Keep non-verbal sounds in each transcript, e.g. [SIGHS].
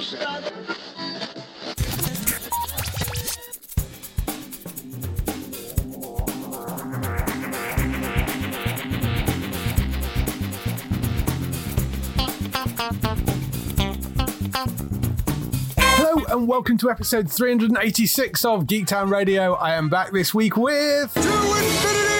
Hello and welcome to episode 386 of Geektown Radio. I am back this week with To infinity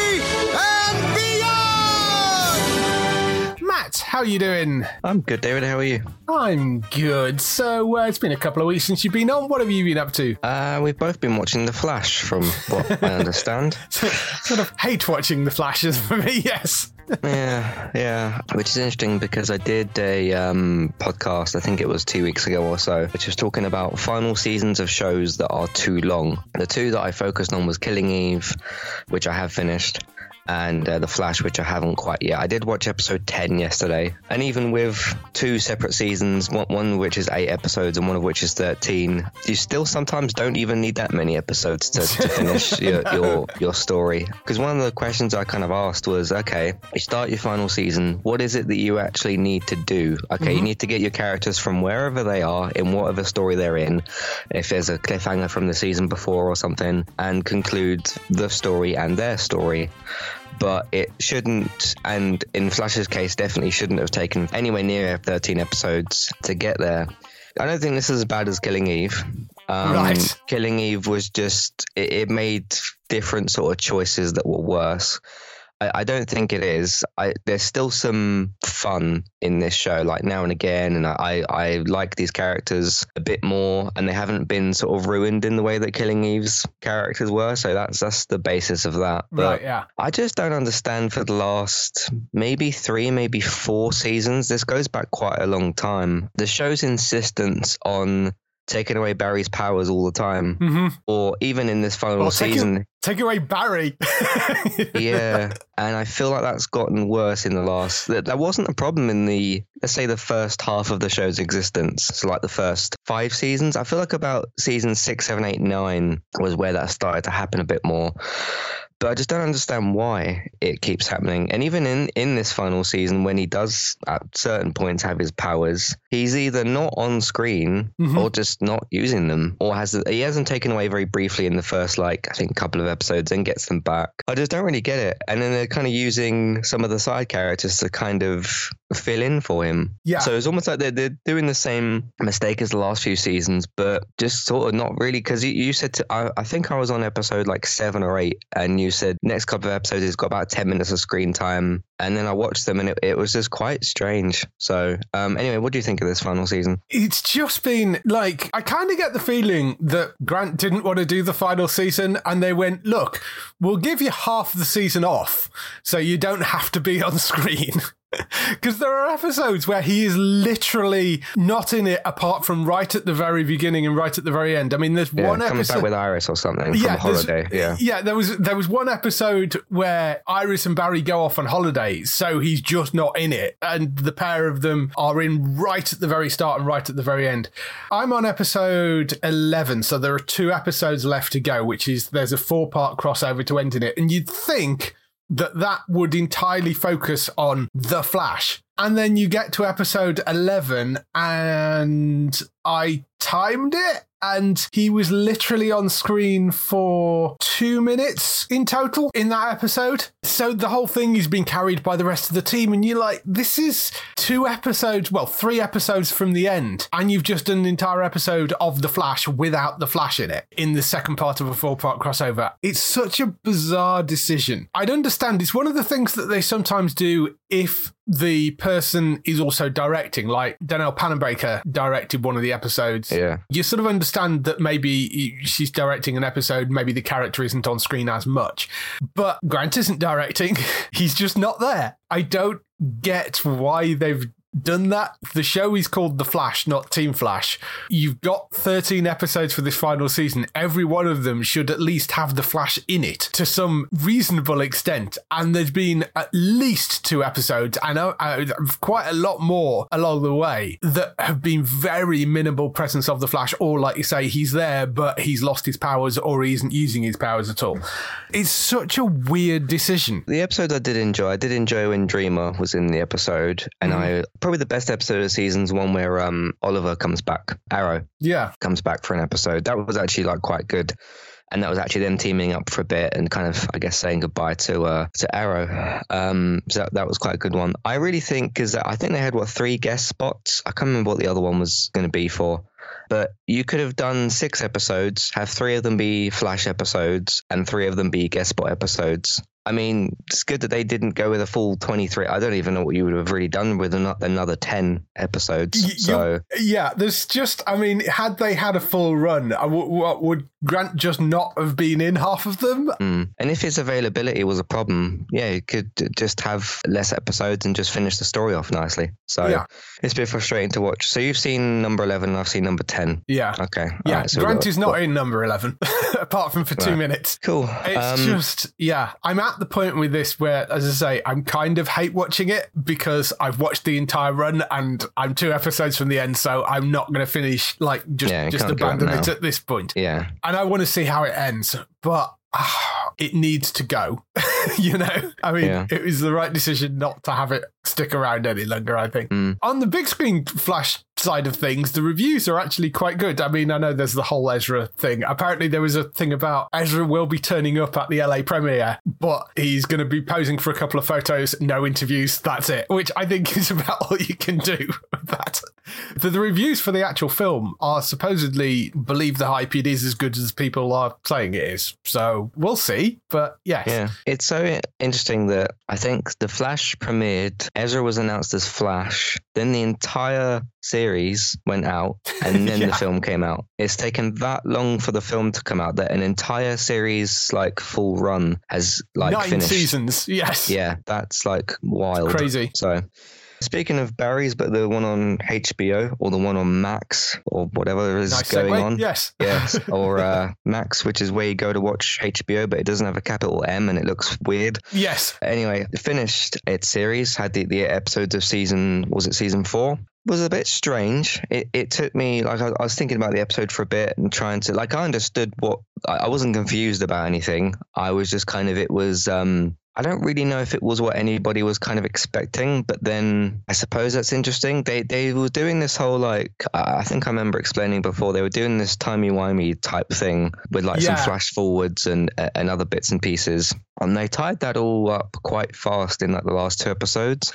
beyond! are you doing? I'm good, David. How are you? I'm good. So uh, it's been a couple of weeks since you've been on. What have you been up to? Uh, we've both been watching The Flash, from what I [LAUGHS] understand. sort of hate watching the flashes for me. [LAUGHS] Yes. yeah, yeah. Which is interesting because I did a um, podcast, I think it was two weeks ago or so, which was talking about final seasons of shows that are too long. The two that I focused on was Killing Eve, which I have finished, and uh, The Flash, which I haven't quite yet. I did watch episode 10 yesterday, and even with two separate seasons, one, one which is eight episodes and one of which is 13, you still sometimes don't even need that many episodes to, to finish [LAUGHS] your, your, your story. Because one of the questions I kind of asked was okay, you start your final season, what is it that you actually need to do? Okay, you need to get your characters from wherever they are in whatever story they're in, if there's a cliffhanger from the season before or something, and conclude the story and their story but it shouldn't, and in Flash's case, definitely shouldn't have taken anywhere near 13 episodes to get there. I don't think this is as bad as Killing Eve. Um, Right. Killing Eve was just, it, it made different sort of choices that were worse. I, I don't think it is. I, there's still some fun in this show, like now and again, and I, I like these characters a bit more, and they haven't been sort of ruined in the way that Killing Eve's characters were. So that's that's the basis of that. But Right. Yeah. I just don't understand for the last maybe three, maybe four seasons. This goes back quite a long time. The show's insistence on taking away Barry's powers all the time, hmm or even in this final Well, season. it- take away Barry. [LAUGHS] yeah, and I feel like that's gotten worse in the last. That, that wasn't a problem in the let's say the first half of the show's existence. So like the first five seasons. I feel like about season six, seven, eight, nine was where that started to happen a bit more. But I just don't understand why it keeps happening. And even in in this final season, when he does at certain points have his powers, he's either not on screen Mhm. or just not using them, or has he hasn't taken away very briefly in the first like I think couple of episodes, and gets them back. I just don't really get it. And then they're kind of using some of the side characters to kind of fill in for him. Yeah. So it's almost like they're, they're doing the same mistake as the last few seasons, but just sort of not really. Because you, you said to, I, I think I was on episode like seven or eight, and you said next couple of episodes it's got about ten minutes of screen time, and then I watched them, and it, it was just quite strange. So um, anyway, what do you think of this final season? It's just been like I kind of get the feeling that Grant didn't want to do the final season, and they went, "Look, we'll give you half the season off, so you don't have to be on screen." [LAUGHS] [LAUGHS] Because there are episodes where he is literally not in it, apart from right at the very beginning and right at the very end. I mean, there's Yeah, one comes episode back with Iris or something from there's- holiday. Yeah. yeah. There was there was one episode where Iris and Barry go off on holidays, so he's just not in it, and the pair of them are in right at the very start and right at the very end. I'm on episode eleven, so there are two episodes left to go, which is there's a four part crossover to end in it, and you'd think that that would entirely focus on the Flash. And then you get to episode 11 and I timed it and he was literally on screen for two minutes in total in that episode. So the whole thing is being carried by the rest of the team, and you're like, this is two episodes, well, three episodes from the end, and you've just done an entire episode of The Flash without The Flash in it in the second part of a four part crossover. It's such a bizarre decision. I'd understand it's one of the things that they sometimes do if the person is also directing, like Danielle Panabaker directed one of the episodes. Yeah. You sort of understand that maybe she's directing an episode, maybe the character isn't on screen as much. But Grant isn't directing, [LAUGHS] he's just not there. I don't get why they've done that. The show is called The Flash, not Team Flash. You've got 13 episodes for this final season. Every one of them should at least have The Flash in it to some reasonable extent. And there's been at least two episodes, and uh, uh, quite a lot more along the way, that have been very minimal presence of The Flash, or like you say, he's there, but he's lost his powers or he isn't using his powers at all. It's such a weird decision. The episode I did enjoy, I did enjoy when Dreamer was in the episode, and I probably the best episode of season's one where um Oliver comes back, Arrow Yeah. comes back for an episode. That was actually like quite good. And that was actually them teaming up for a bit and kind of, I guess, saying goodbye to uh, to Arrow. Um, so that, that was quite a good one. I really think because I think they had what three guest spots. I can't remember what the other one was going to be for, but you could have done six episodes, have three of them be Flash episodes, and three of them be guest spot episodes. I mean, it's good that they didn't go with a full 23. I don't even know what you would have really done with another 10 episodes. So, yeah, there's just, I mean, had they had a full run, I w- w- would Grant just not have been in half of them? mm. and if his availability was a problem, yeah, you could just have less episodes and just finish the story off nicely. So, Yeah. it's a bit frustrating to watch. So, you've seen number 11, and I've seen number 10. Yeah. Okay. Yeah, Alright, so Grant got- is not what- in number 11, [LAUGHS] apart from for two Right. minutes. Cool. It's Um, just, yeah, I'm at the point with this where, as I say, I'm kind of hate watching it because I've watched the entire run and I'm two episodes from the end, so I'm not going to finish, like, just, Yeah, just can't give up abandon it at this point. yeah. And I want to see how it ends, but ah, [SIGHS] it needs to go. [LAUGHS] you know, I mean, Yeah. it was the right decision not to have it stick around any longer, I think. Mm. On the big screen Flash side of things, the reviews are actually quite good. I mean, I know there's the whole Ezra thing. Apparently, there was a thing about Ezra will be turning up at the LA premiere, but he's going to be posing for a couple of photos, no interviews. That's it, which I think is about [LAUGHS] all you can do with that. The, the reviews for the actual film are supposedly believe the hype it is as good as people are saying it is. So we'll see. But yes. Yeah, it's so interesting that I think the Flash premiered. Ezra was announced as Flash. Then the entire series went out, and [LAUGHS] then Yeah. the film came out. It's taken that long for the film to come out that an entire series, like full run, has like Nine finished. seasons. Yes. Yeah, that's like wild. crazy. So. Speaking of Barry's, but the one on HBO or the one on Max or whatever is Nice going segue. on, Yes. [LAUGHS] Yes, [LAUGHS] or uh, Max, which is where you go to watch HBO, but it doesn't have a capital M and it looks weird. Yes. Anyway, finished its series, had the, the episodes of season, was it season four? Was a bit strange. It, it took me, like, I, I was thinking about the episode for a bit and trying to, like, I understood what, I, I wasn't confused about anything. I was just kind of, it was, um, I don't really know if it was what anybody was kind of expecting, but then I suppose that's interesting. They they were doing this whole like I I think I remember explaining before they were doing this timey wimey type thing with like Yeah. some flash forwards and and other bits and pieces, and they tied that all up quite fast in like the last two episodes.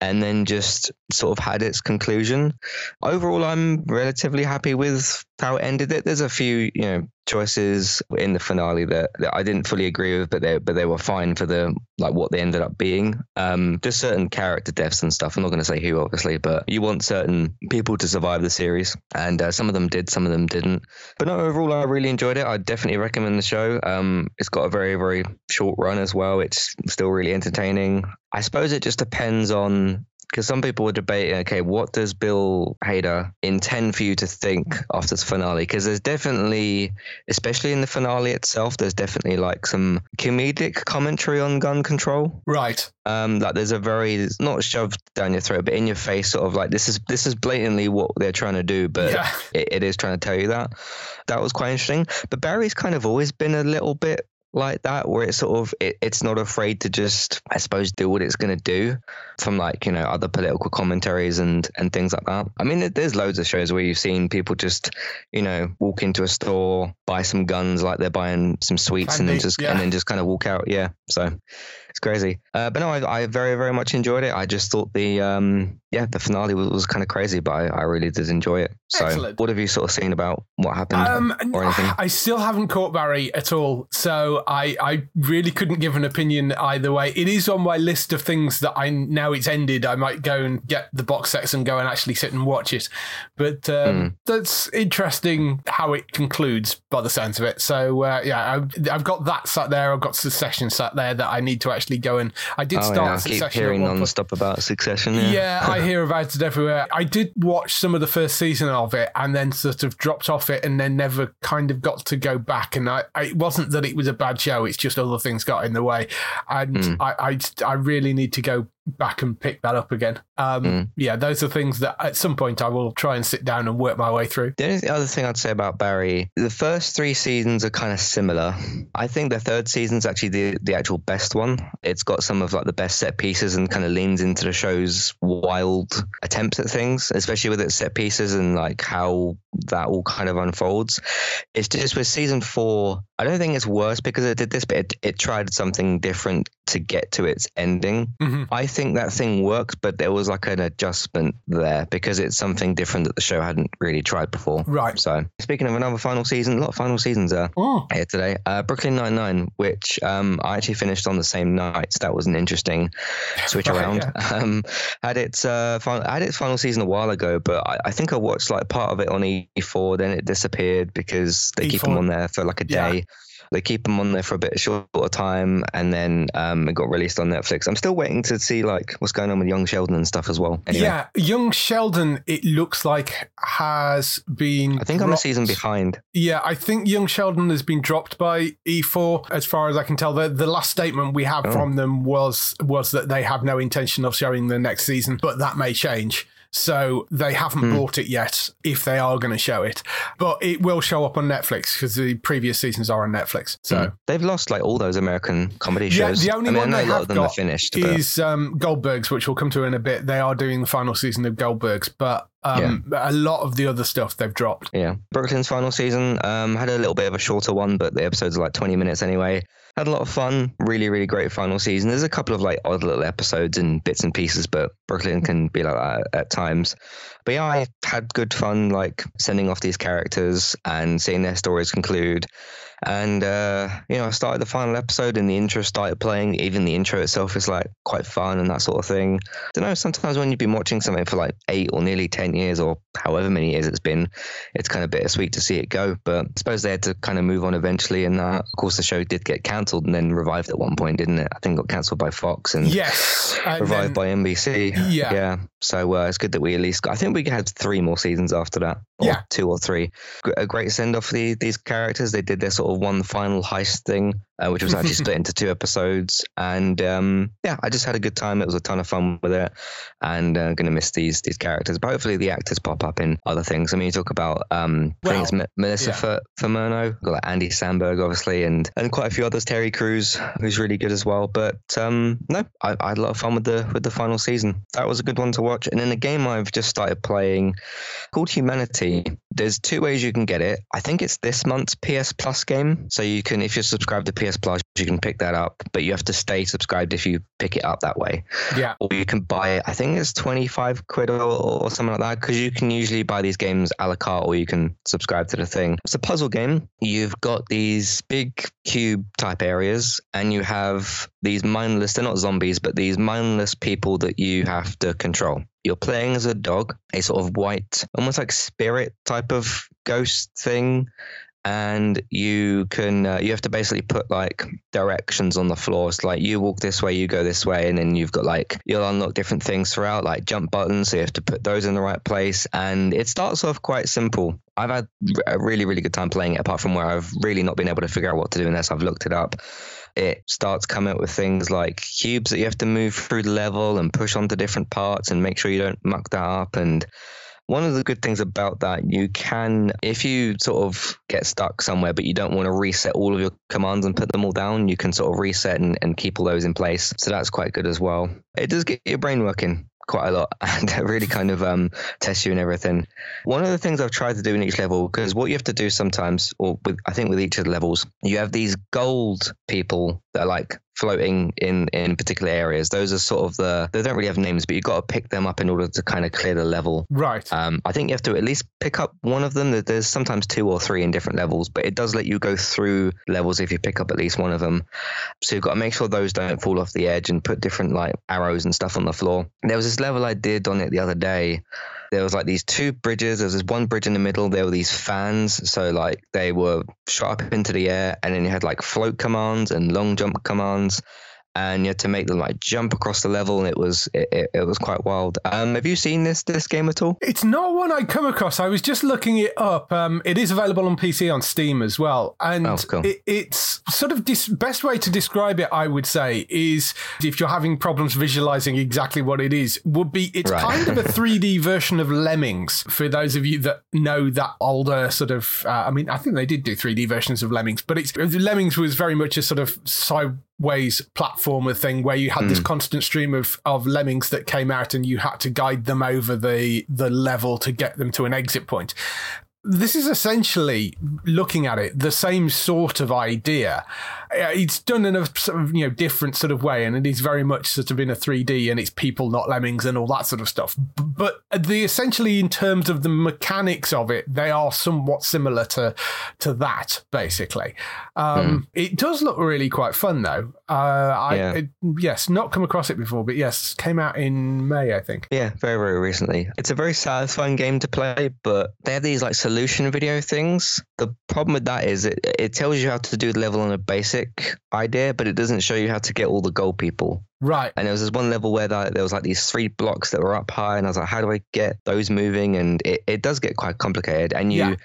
And then just sort of had its conclusion. Overall, I'm relatively happy with how it ended. It there's a few, you know, choices in the finale that, that I didn't fully agree with, but they but they were fine for the like what they ended up being. Um, just certain character deaths and stuff. I'm not going to say who, obviously, but you want certain people to survive the series, and uh, some of them did, some of them didn't. But no, overall, I really enjoyed it. I definitely recommend the show. Um, it's got a very very short run as well. It's still really entertaining. I suppose it just depends on because some people were debating, okay, what does Bill Hader intend for you to think after this finale? Because there's definitely, especially in the finale itself, there's definitely like some comedic commentary on gun control. Right. Um, like there's a very not shoved down your throat, but in your face, sort of like this is this is blatantly what they're trying to do, but Yeah. it, it is trying to tell you that. That was quite interesting. But Barry's kind of always been a little bit like that, where it's sort of it, it's not afraid to just, I suppose, do what it's going to do from like you know other political commentaries and and things like that. I mean, there's loads of shows where you've seen people just you know walk into a store, buy some guns like they're buying some sweets, and then just yeah. and then just kind of walk out. Yeah, so it's crazy. Uh, but no, I, I very very much enjoyed it. I just thought the um yeah the finale was, was kind of crazy, but I, I really did enjoy it. So Excellent. what have you sort of seen about what happened Um, or anything? I still haven't caught Barry at all, so I, I really couldn't give an opinion either way. It is on my list of things that I now it's ended. I might go and get the box sets and go and actually sit and watch it. But um, Hmm. that's interesting how it concludes by the sounds of it. So uh, yeah, I've, I've got that sat there. I've got Succession sat there that I need to actually go and. I did Oh, start yeah, I keep hearing non-stop about Succession. Yeah, Yeah, I [LAUGHS] hear about it everywhere. I did watch some of the first season of it and then sort of dropped off it and then never kind of got to go back. And I, I it wasn't that it was a bad show, it's just other things got in the way. And Hmm. I, I, I really need to go back and pick that up again. Um, Hmm. Yeah, those are things that at some point I will try and sit down and work my way through. The only other thing I'd say about Barry, the first three seasons are kind of similar. I think the third season's actually the, the actual best one. It's got some of like the best set pieces and kind of leans into the show's wild attempts at things, especially with its set pieces and like how that all kind of unfolds. It's just with season four, I don't think it's worse because it did this, but it, it tried something different to get to its ending. Mhm. I think that thing worked, but there was like an adjustment there because it's something different that the show hadn't really tried before. Right. So, speaking of another final season, a lot of final seasons are Oh, here today. Uh, Brooklyn Nine Nine, which um, I actually finished on the same night. So that was an interesting switch [LAUGHS] Right, around. Um, had its uh, final, had its final season a while ago, but I, I think I watched like part of it on E4. Then it disappeared because they keep them on there for like a Yeah. day. They keep them on there for a bit shorter time, and then um, it got released on Netflix. I'm still waiting to see like what's going on with Young Sheldon and stuff as well. Anyway, Yeah, young Sheldon, it looks like has been. I think I'm a season behind. Yeah, I think Young Sheldon has been dropped by E4 as far as I can tell. The the last statement we have Oh. from them was was that they have no intention of showing the next season, but that may change. So they haven't Hmm. bought it yet if they are going to show it. But it will show up on Netflix because the previous seasons are on Netflix. So Mm. they've lost like all those American comedy yeah, shows. the only I mean, one I they a lot have of them are got finished. but- is um, Goldberg's, which we'll come to in a bit. They are doing the final season of Goldberg's, but um, a lot of the other stuff they've dropped. Yeah. Brooklyn's final season um, had a little bit of a shorter one, but the episodes are like 20 minutes anyway. Had a lot of fun. Really, really great final season. There's a couple of like odd little episodes and bits and pieces, but Brooklyn can be like that at times. But yeah, I had good fun like sending off these characters and seeing their stories conclude. And uh, you know, I started the final episode and the intro started playing. Even the intro itself is like quite fun and that sort of thing. I don't know. Sometimes when you've been watching something for like eight or nearly ten years or however many years it's been, it's kind of bittersweet to see it go. But I suppose they had to kind of move on eventually. And uh, of course, the show did get cancelled and then revived at one point, didn't it? I think it got cancelled by Fox and Yes, and revived then- by NBC. Yeah. yeah. So uh, it's good that we at least. Got, I think we had three more seasons after that. Or Yeah. two or three. A great send off for the, these characters. They did their sort of one final heist thing, uh, which was actually split into two episodes. And um, yeah, I just had a good time. It was a ton of fun with it, and uh, going to miss these these characters. But hopefully the actors pop up in other things. I mean, you talk about um, I think it's Well, M- Melissa yeah. Fumero, got like Andy Samberg, obviously, and and quite a few others. Terry Crews, who's really good as well. But um, no, I, I had a lot of fun with the with the final season. That was a good one to watch. And then a game I've just started playing called Humanity. There's two ways you can get it. I think it's this month's PS Plus game. So you can, if you're subscribed to PS Plus, you can pick that up. But you have to stay subscribed if you pick it up that way yeah. or you can buy it. I think it's 25 quid or, or something like that because you can usually buy these games a la carte or you can subscribe to the thing. It's a puzzle game. You've got these big cube type areas and you have these mindless, they're not zombies, but these mindless people that you have to control. You're playing as a dog, a sort of white, almost like spirit type of ghost thing and you can uh, you have to basically put like directions on the floor. It's like you walk this way you go this way and then you've got like you'll unlock different things throughout like jump buttons so you have to put those in the right place. And it starts off quite simple. I've had a really really good time playing it apart from where i've really not been able to figure out what to do unless i've looked it up. It starts coming up with things like cubes that you have to move through the level and push onto different parts and make sure you don't muck that up. And One of the good things about that, you can, if you sort of get stuck somewhere, but you don't want to reset all of your commands and put them all down, you can sort of reset and, and keep all those in place. So that's quite good as well. It does get your brain working quite a lot [LAUGHS] and really kind of um, test you and everything. One of the things I've tried to do in each level, because what you have to do sometimes, or with I think with each of the levels, you have these gold people that are like floating in in particular areas. Those are sort of the they don't really have names, but you've got to pick them up in order to kind of clear the level. Right. Um, I think you have to at least pick up one of them. There's sometimes two or three in different levels, but it does let you go through levels if you pick up at least one of them. So you've got to make sure those don't fall off the edge and put different like arrows and stuff on the floor. There was this level I did on it the other day there was like these two bridges. There was this one bridge in the middle. There were these fans, so like they were shot up into the air, and then you had like float commands and long jump commands and you had to make them like jump across the level, and it was it, it, it, was quite wild. Um, have you seen this this game at all? It's not one I come across. I was just looking it up. Um, it is available on PC on Steam as well, and oh, cool. it, it's sort of dis- best way to describe it. I would say is if you're having problems visualizing exactly what it is, would be it's right. kind of a [LAUGHS] 3D version of Lemmings. For those of you that know that older sort of, uh, I mean, I think they did do 3D versions of Lemmings, but it's Lemmings was very much a sort of side ways platformer thing where you had mm. this hmm. constant stream of, of lemmings that came out and you had to guide them over the the level to get them to an exit point this is essentially looking at it the same sort of idea. It's done in a sort of you know different sort of way, and it is very much sort of in a 3D, and it's people, not lemmings, and all that sort of stuff. But the essentially in terms of the mechanics of it, they are somewhat similar to to that basically. Um, mm. It does look really quite fun though. Uh, I yeah. it, yes, not come across it before, but yes, came out in May, I think. Yeah, very very recently. It's a very satisfying game to play, but they have these like solution video things. The problem with that is it, it tells you how to do the level on a basic idea, but it doesn't show you how to get all the gold people. Right. And there was this one level where there was like these three blocks that were up high, and I was like, how do I get those moving? And it, it does get quite complicated. And you yeah.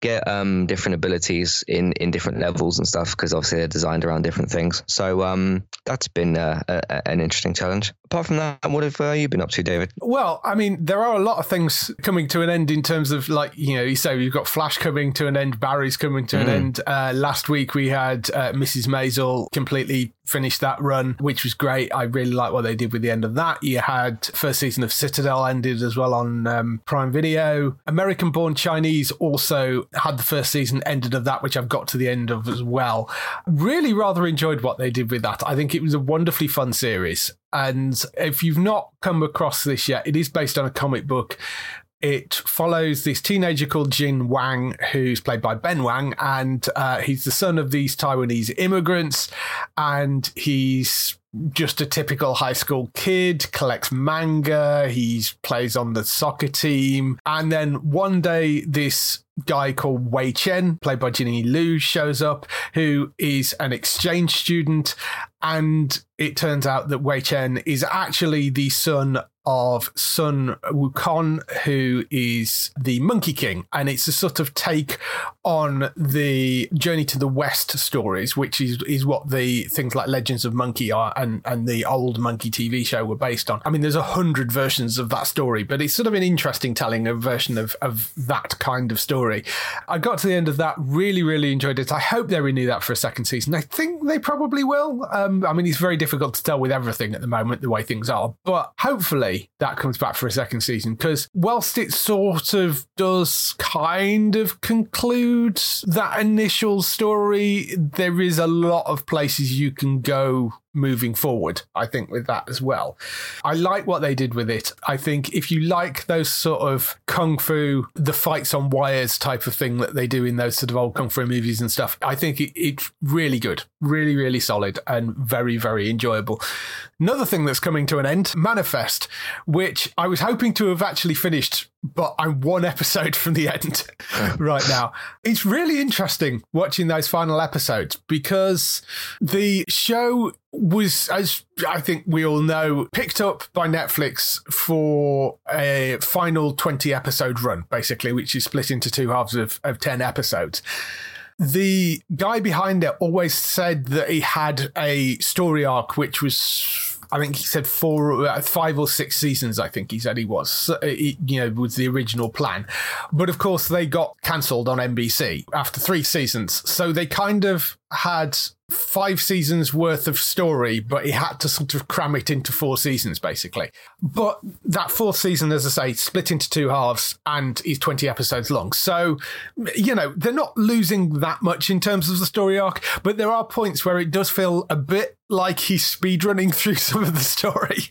get um, different abilities in, in different levels and stuff because obviously they're designed around different things. So um, that's been uh, a, an interesting challenge. Apart from that, what have uh, you been up to, David? Well, I mean, there are a lot of things coming to an end in terms of like, you know, you say we've got Flash coming to an end, Barry's coming to mm. an end. Uh, last week we had uh, Mrs. Maisel completely finish that run, which was great. I really like what they did with the end of that. You had first season of Citadel ended as well on um, Prime Video. American Born Chinese also had the first season ended of that, which I've got to the end of as well. Really rather enjoyed what they did with that. I think it was a wonderfully fun series. And if you've not come across this yet, it is based on a comic book it follows this teenager called Jin Wang, who's played by Ben Wang, and uh, he's the son of these Taiwanese immigrants, and he's just a typical high school kid, collects manga, he plays on the soccer team, and then one day this guy called Wei Chen, played by Jimmy Liu, shows up, who is an exchange student. And it turns out that Wei Chen is actually the son of Sun Wukong, who is the Monkey King. And it's a sort of take on the Journey to the West stories, which is, is what the things like Legends of Monkey are and, and the old Monkey TV show were based on. I mean, there's a hundred versions of that story, but it's sort of an interesting telling a version of, of that kind of story. I got to the end of that, really, really enjoyed it. I hope they renew that for a second season. I think they probably will. Um, I mean, it's very difficult to tell with everything at the moment, the way things are, but hopefully that comes back for a second season. Because whilst it sort of does kind of conclude that initial story, there is a lot of places you can go moving forward, I think, with that as well. I like what they did with it. I think if you like those sort of kung fu, the fights on wires type of thing that they do in those sort of old kung fu movies and stuff, I think it, it's really good, really, really solid and very, very enjoyable. Another thing that's coming to an end, Manifest, which I was hoping to have actually finished but I'm one episode from the end [LAUGHS] [LAUGHS] right now. It's really interesting watching those final episodes because the show was, as I think we all know, picked up by Netflix for a final 20 episode run, basically, which is split into two halves of, of 10 episodes the guy behind it always said that he had a story arc which was I think he said four, uh, five or six seasons. I think he said he was, uh, you know, was the original plan. But of course, they got cancelled on NBC after three seasons, so they kind of had five seasons worth of story, but he had to sort of cram it into four seasons, basically. But that fourth season, as I say, split into two halves and is 20 episodes long. So, you know, they're not losing that much in terms of the story arc, but there are points where it does feel a bit like he's speedrunning through [LAUGHS] some of the story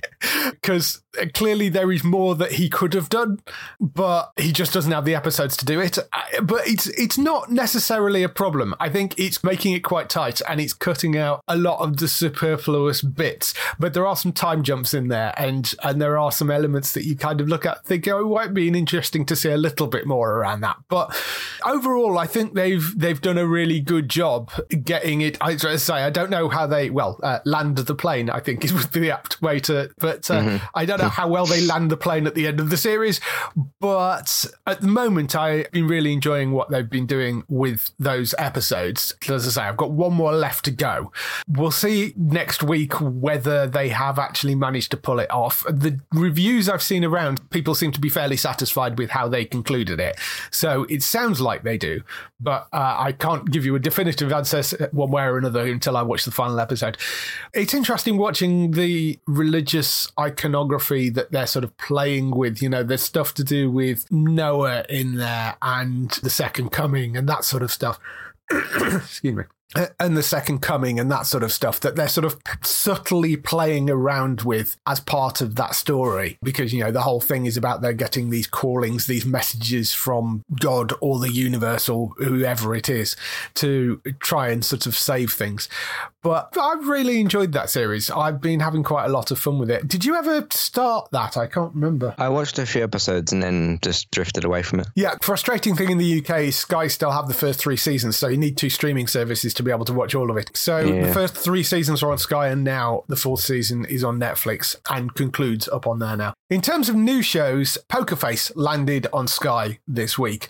because clearly there is more that he could have done but he just doesn't have the episodes to do it. Uh, but it's it's not necessarily a problem. I think it's making it quite tight and it's cutting out a lot of the superfluous bits. But there are some time jumps in there and and there are some elements that you kind of look at think oh it might be interesting to see a little bit more around that. But overall i think they've they've done a really good job getting it. I say i don't know how they well uh, land the plane i think is would be the apt way to but uh, i don't know how well they land the plane at the end of the series but at the moment i've been really enjoying what they've been doing with those episodes. As i say i've got one more left to go. We'll see next week whether they have actually managed to pull it off. The reviews i've seen around people seem to be fairly satisfied with how they concluded it. So it sounds like they do but uh, i can't give you a definitive answer one way or another until i watch the final episode it's interesting watching the religious iconography that they're sort of playing with. You know, there's stuff to do with Noah in there and the second coming and that sort of stuff. [COUGHS] Excuse me. And the second coming and that sort of stuff that they're sort of subtly playing around with as part of that story. Because, you know, the whole thing is about they're getting these callings, these messages from God or the universe or whoever it is to try and sort of save things. But I've really enjoyed that series. I've been having quite a lot of fun with it. Did you ever start that? I can't remember. I watched a few episodes and then just drifted away from it. Yeah, frustrating thing in the UK is Sky still have the first three seasons, so you need two streaming services to be able to watch all of it. So the first three seasons are on Sky, and now the fourth season is on Netflix and concludes up on there now. In terms of new shows, Poker Face landed on Sky this week.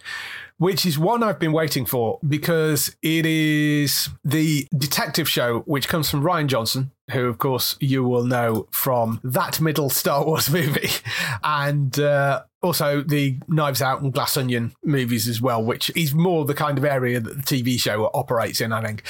Which is one I've been waiting for because it is the detective show which comes from Rian Johnson, who, of course, you will know from that middle Star Wars [LAUGHS] movie, and uh, also the Knives Out and Glass Onion movies as well, which is more the kind of area that the TV show operates in, I think.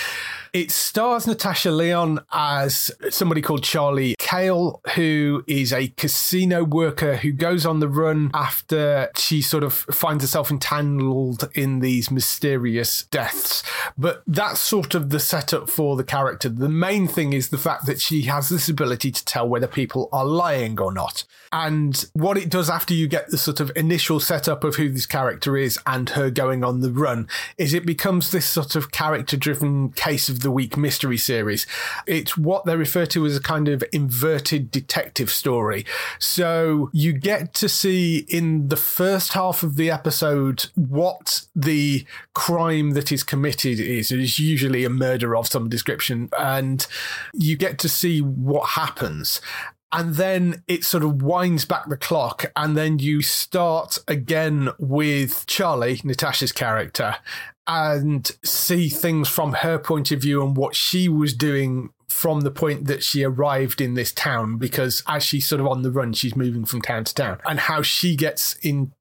It stars Natasha Lyonne as somebody called Charlie Cale, who is a casino worker who goes on the run after she sort of finds herself entangled in these mysterious deaths. But that's sort of the setup for the character. The main thing is the fact that she has this ability to tell whether people are lying or not. And what it does after you get the sort of initial setup of who this character is and her going on the run is it becomes this sort of character driven case of the week mystery series. It's what they refer to as a kind of inverted detective story. So you get to see in the first half of the episode what the crime that is committed is. It is usually a murder of some description, and you get to see what happens and then it sort of winds back the clock and then you start again with charlie natasha's character and see things from her point of view and what she was doing from the point that she arrived in this town because as she's sort of on the run she's moving from town to town. And how she gets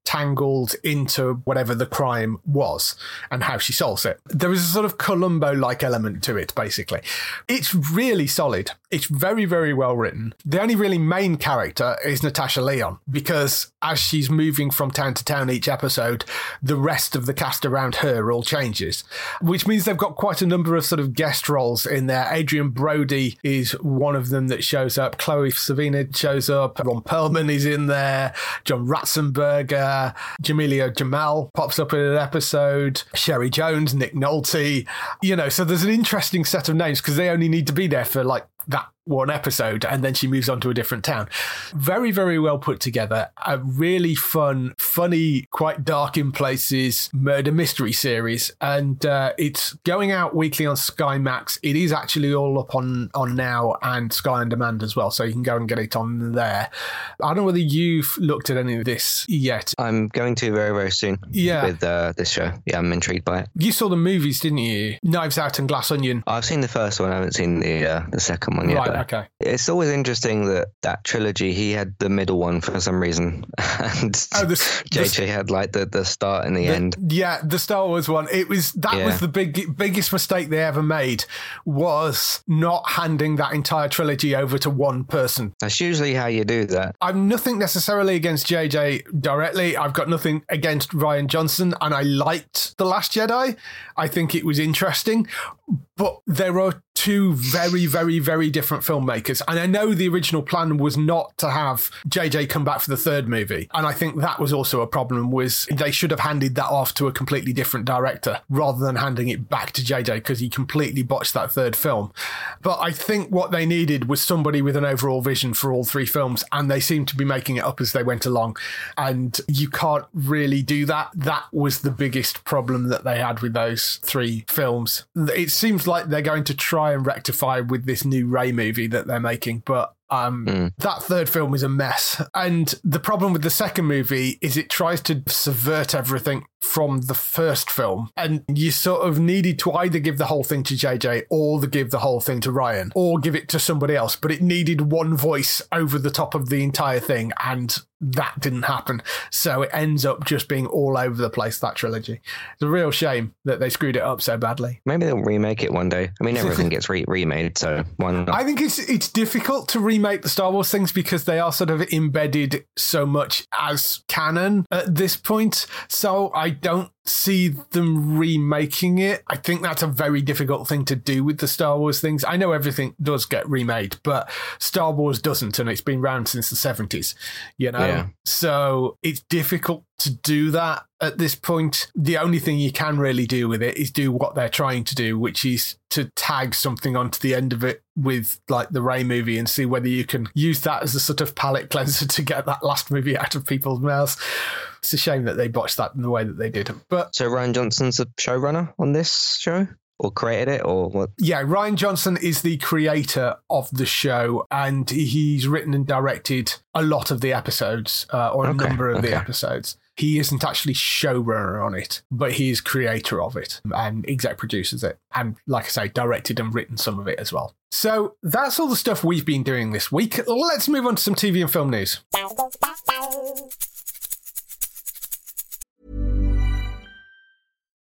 entangled into whatever the crime was and how she solves it. There is a sort of columbo like element to it basically. It's really solid. It's very very well written. The only really main character is natasha lyonne because as she's moving from town to town each episode the rest of the cast around her all changes which means they've got quite a number of sort of guest roles in there. Adrien brody is one of them that shows up. Chloe sevigny shows up. Ron perlman is in there. John ratzenberger Uh, jameela jamil pops up in an episode cherry jones nick nolte you know so there's an interesting set of names because they only need to be there for like that one episode and then she moves on to a different town. Very, very well put together. A really fun, funny, quite dark in places murder mystery series. And uh, it's going out weekly on Sky Max. It is actually all up on, on now and Sky on Demand as well. So you can go and get it on there. I don't know whether you've looked at any of this yet. I'm going to very, very soon Yeah. with uh, this show. Yeah, I'm intrigued by it. You saw the movies, didn't you? Knives Out and Glass Onion. I've seen the first one. I haven't seen the uh, the second one. One yet. Right, okay. It's always interesting that that trilogy, he had the middle one for some reason. [LAUGHS] and Oh, this, [LAUGHS] JJ had like the, the start and the, the- end. Yeah, the Star Wars one. It was that Yeah. was the big biggest mistake they ever made was not handing that entire trilogy over to one person. That's usually how you do that. I've nothing necessarily against JJ directly. I've got nothing against Rian Johnson, and I liked The Last Jedi. I think it was interesting, but there are two very, very, very different filmmakers. And I know the original plan was not to have JJ come back for the third movie. And I think that was also a problem was they should have handed that off to a completely different director rather than handing it back to JJ because he completely botched that third film. But I think what they needed was somebody with an overall vision for all three films. And they seemed to be making it up as they went along. And you can't really do that. That was the biggest problem that they had with those three films. It seems like they're going to try and rectify with this new Ray movie that they're making, but um, that third film is a mess. And the problem with the second movie is it tries to subvert everything from the first film. And you sort of needed to either give the whole thing to JJ or to give the whole thing to Rian or give it to somebody else. But it needed one voice over the top of the entire thing. And that didn't happen. So it ends up just being all over the place, that trilogy. It's a real shame that they screwed it up so badly. Maybe they'll remake it one day. I mean, everything gets re- remade, so why not? I think it's it's difficult to remake the Star Wars things because they are sort of embedded so much as canon at this point. So I don't see them remaking it. I think that's a very difficult thing to do with the Star Wars things. I know everything does get remade, but Star Wars doesn't, and it's been around since the 70s, you know? Yeah. So it's difficult to do that at this point. The only thing you can really do with it is do what they're trying to do, which is to tag something onto the end of it with like the Ray movie and see whether you can use that as a sort of palate cleanser [LAUGHS] to get that last movie out of people's mouths. It's a shame that they botched that in the way that they did. But So Rian Johnson's a showrunner on this show, or created it, or what? yeah, Rian Johnson is the creator of the show, and he's written and directed a lot of the episodes, uh, or a Okay, number of the episodes. He isn't actually showrunner on it, but he is creator of it and exec produces it, and like I say, directed and written some of it as well. So that's all the stuff we've been doing this week. Let's move on to some TV and film news.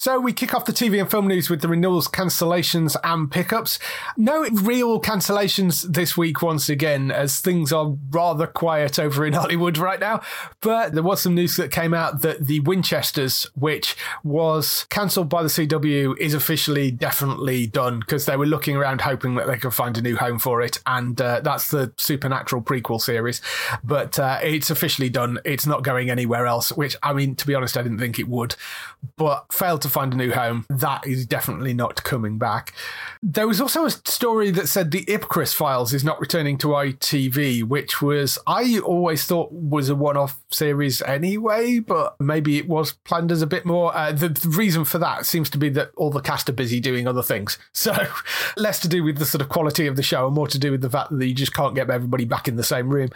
So we kick off the TV and film news with the renewals, cancellations, and pickups. No real cancellations this week once again, as things are rather quiet over in [LAUGHS] Hollywood right now. But there was some news that came out that the Winchesters, which was cancelled by the CW, is officially definitely done because they were looking around hoping that they could find a new home for it, and uh, that's the Supernatural prequel series. But uh, it's officially done. It's not going anywhere else. Which I mean, to be honest, I didn't think it would, but failed to find a new home. That is definitely not coming back. There was also a story that said the Ipcress files is not returning to ITV, which was I always thought was a one-off series anyway, but maybe it was planned as a bit more. Uh, the, the reason for that seems to be that all the cast are busy doing other things, [LAUGHS] so less to do with the sort of quality of the show and more to do with the fact that you just can't get everybody back in the same room.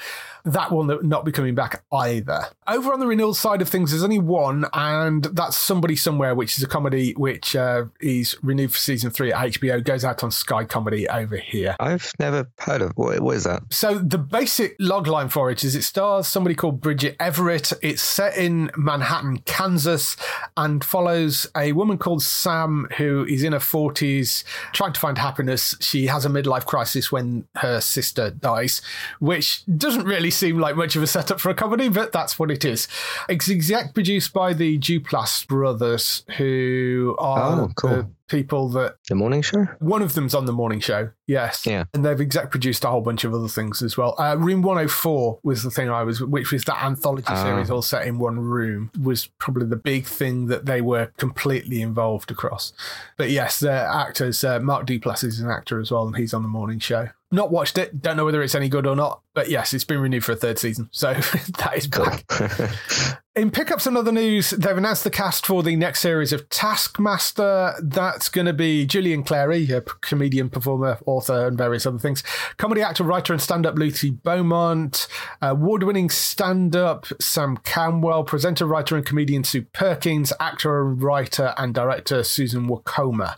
That will not be coming back either. Over on the renewal side of things, there's only one, and that's Somebody Somewhere, which is a comedy which uh, is renewed for season three at HBO, goes out on Sky Comedy over here. I've never heard of what, what is that? So the basic logline for it is it stars somebody called Bridget Everett. It's set in Manhattan, Kansas, and follows a woman called Sam who is in her forties, trying to find happiness. She has a midlife crisis when her sister dies, which doesn't really seem like much of a setup for a comedy, but that's what it is. It's exec produced by the Duplass brothers, who are Oh, cool. People that The morning show? one of them's on the morning show, yes. Yeah. And they've exec produced a whole bunch of other things as well. Uh, room 104 was the thing I was, which was that anthology Ah. series all set in one room, was probably the big thing that they were completely involved across. But yes, the actors, uh, Mark Duplass is an actor as well, and he's on the morning show. Not watched it, don't know whether it's any good or not, but yes, it's been renewed for a third season. So [LAUGHS] that is back. [LAUGHS] In pickups and other news, they've announced the cast for the next series of Taskmaster. That's going to be Julian Clary, a comedian, performer, author, and various other things. Comedy actor, writer, and stand up Lucy Beaumont. Award winning stand up Sam Campbell. Presenter, writer, and comedian Sue Perkins. Actor, writer, and director Susan Wokoma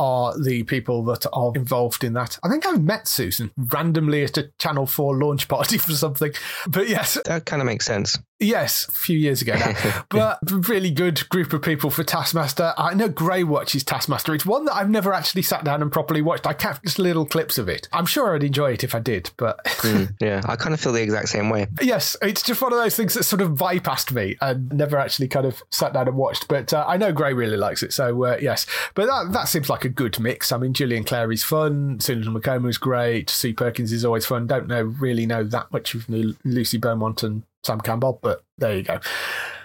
are the people that are involved in that. I think I've met Susan randomly at a Channel 4 launch party [LAUGHS] for something. But yes, that kind of makes sense. Yes, a few years ago now. [LAUGHS] but really good group of people for Taskmaster. I know Grey watches Taskmaster. It's one that I've never actually sat down and properly watched. I kept just little clips of it. I'm sure I'd enjoy it if I did, but [LAUGHS] Mm, yeah, I kind of feel the exact same way. yes, it's just one of those things that sort of bypassed me and never actually kind of sat down and watched. But uh, I know Grey really likes it, so uh, yes. But that that seems like a good mix. I mean, Julian Clary's fun, Susan Wokoma's great, Sue Perkins is always fun. Don't know really know that much of Lucy Beaumont and Sam Campbell, but there you go.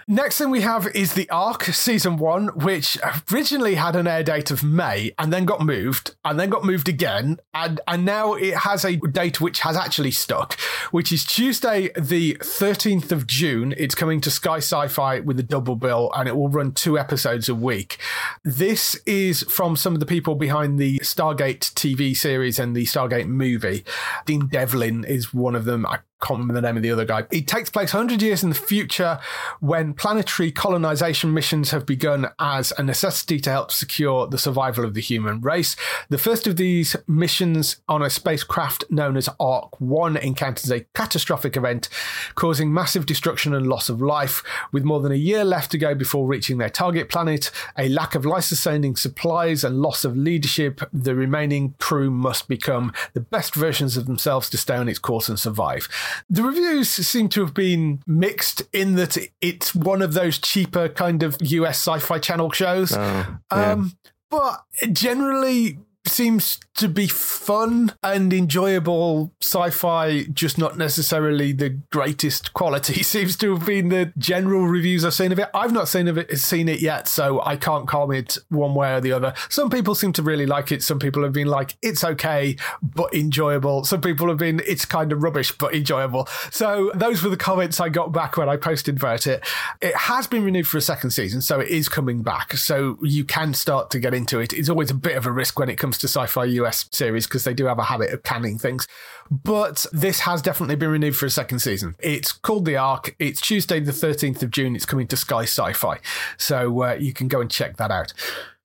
Next thing we have is the Ark season one, which originally had an air date of May and then got moved and then got moved again. And, and now it has a date which has actually stuck, which is Tuesday, the 13th of June. It's coming to Sky Sci Fi with a double bill and it will run two episodes a week. This is from some of the people behind the Stargate TV series and the Stargate movie. Dean Devlin is one of them. I can't remember the name of the other guy. It takes place 100 years in the future when planetary colonization missions have begun as a necessity to help secure the survival of the human race. The first of these missions on a spacecraft known as Ark 1 encounters a catastrophic event causing massive destruction and loss of life. With more than a year left to go before reaching their target planet, a lack of life sustaining supplies and loss of leadership, the remaining crew must become the best versions of themselves to stay on its course and survive. The reviews seem to have been mixed in that it's one of those cheaper kind of US sci fi channel shows. yeah. um, but generally seems to be fun and enjoyable. Sci-fi just not necessarily the greatest quality [LAUGHS] seems to have been the general reviews i've seen of it. I've not seen of it seen it yet so i can't comment one way or the other. Some people seem to really like it. Some people have been like it's okay but enjoyable. Some people have been it's kind of rubbish but enjoyable. So those were the comments i got back when i posted about it. It has been renewed for a second season so it is coming back. So you can start to get into it. It's always a bit of a risk when it comes to sci-fi us series because they do have a habit of canning things. But this has definitely been renewed for a second season. It's called the Ark it's tuesday the 13th of june. It's coming to sky sci-fi. So uh, you can go and check that out.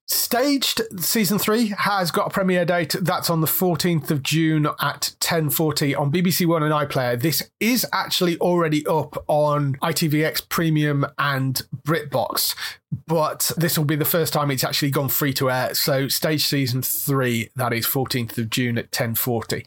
Staged season three has got a premiere date. That's on the 14th of June at 10:40 on BBC One and iPlayer. This is actually already up on ITVX Premium and BritBox, but this will be the first time it's actually gone free to air. So, Stage season three, that is 14th of June at 10:40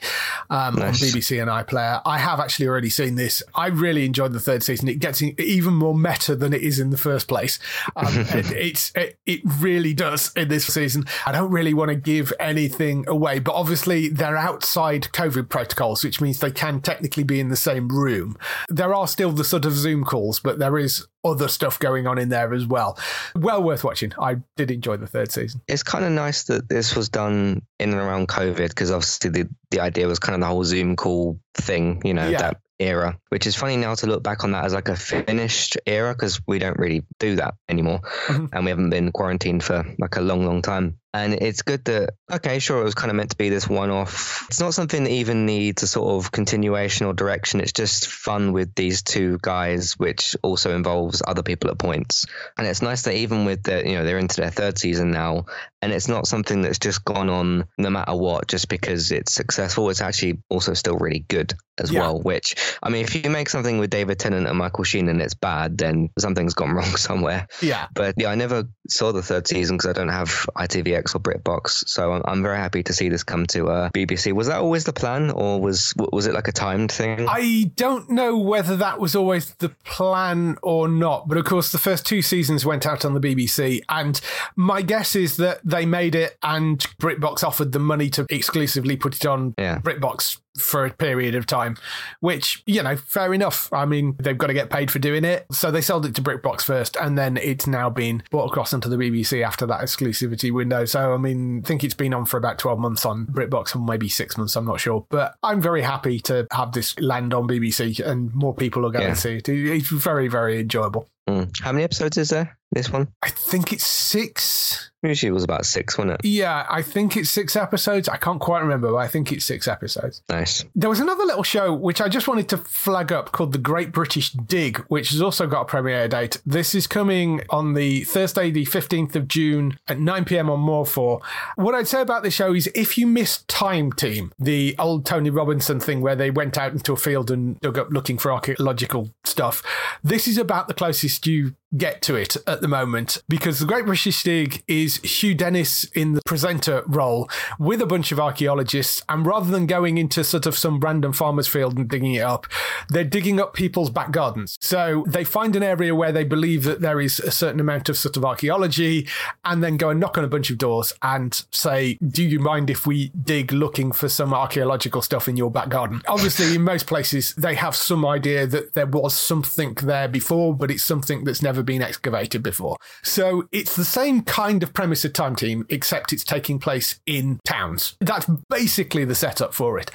um, on BBC and iPlayer. I have actually already seen this. I really enjoyed the third season. It gets even more meta than it is in the first place. Um, [LAUGHS] it, it's it, it really does in this season. I don't really want to give anything away, but obviously they're outside COVID protocols, which means they can technically be in the same room. There are still the sort of Zoom calls, but there is other stuff going on in there as well. Well worth watching. I did enjoy the third season. It's kind of nice that this was done in and around COVID because obviously the, the idea was kind of the whole Zoom call thing, you know, Yeah. that era, which is funny now to look back on that as like a finished era because we don't really do that anymore Mhm. and we haven't been quarantined for like a long, long time. And it's good that, okay, sure, it was kind of meant to be this one off. It's not something that even needs a sort of continuation or direction. It's just fun with these two guys, which also involves other people at points. And it's nice that even with the, you know, they're into their third season now, and it's not something that's just gone on no matter what, just because it's successful. It's actually also still really good as Yeah. well. Which, I mean, if you make something with David Tennant and Michael Sheen and it's bad, then something's gone [LAUGHS] wrong somewhere. Yeah. But yeah, I never saw the third season because I don't have ITVX Netflix or BritBox. So I'm, I'm very happy to see this come to uh, BBC. Was that always the plan, or was was it like a timed thing? I don't know whether that was always the plan or not, but of course, the first two seasons went out on the BBC, and my guess is that they made it, and BritBox offered the money to exclusively put it on Yeah. BritBox for a period of time, which, you know, fair enough. I mean, they've got to get paid for doing it. So they sold it to BritBox first, and then it's now been brought across onto the BBC after that exclusivity window. So, I mean, I think it's been on for about 12 months on BritBox, or maybe six months, I'm not sure. But I'm very happy to have this land on BBC, and more people are going Yeah. to see it. It's very, very enjoyable. Mm. How many episodes is there? This one? I think it's six. Usually it was about six, wasn't it? Yeah, I think it's six episodes. I can't quite remember, but I think it's six episodes. Nice. There was another little show which I just wanted to flag up called The Great British Dig, which has also got a premiere date. This is coming on the Thursday, the 15th of June at 9 pm on More 4. What I'd say about this show is if you missed Time Team, the old Tony Robinson thing where they went out into a field and dug up looking for archaeological stuff, this is about the closest you get to it at the moment because the Great British Dig is Hugh Dennis in the presenter role with a bunch of archaeologists, and rather than going into sort of some random farmer's field and digging it up, they're digging up people's back gardens. So they find an area where they believe that there is a certain amount of sort of archaeology, and then go and knock on a bunch of doors and say, "Do you mind if we dig looking for some archaeological stuff in your back garden?" Obviously, in most places, they have some idea that there was something there before, but it's something that's never been excavated before. So it's the same kind of premise of Time Team, except it's taking place in towns. That's basically the setup for it.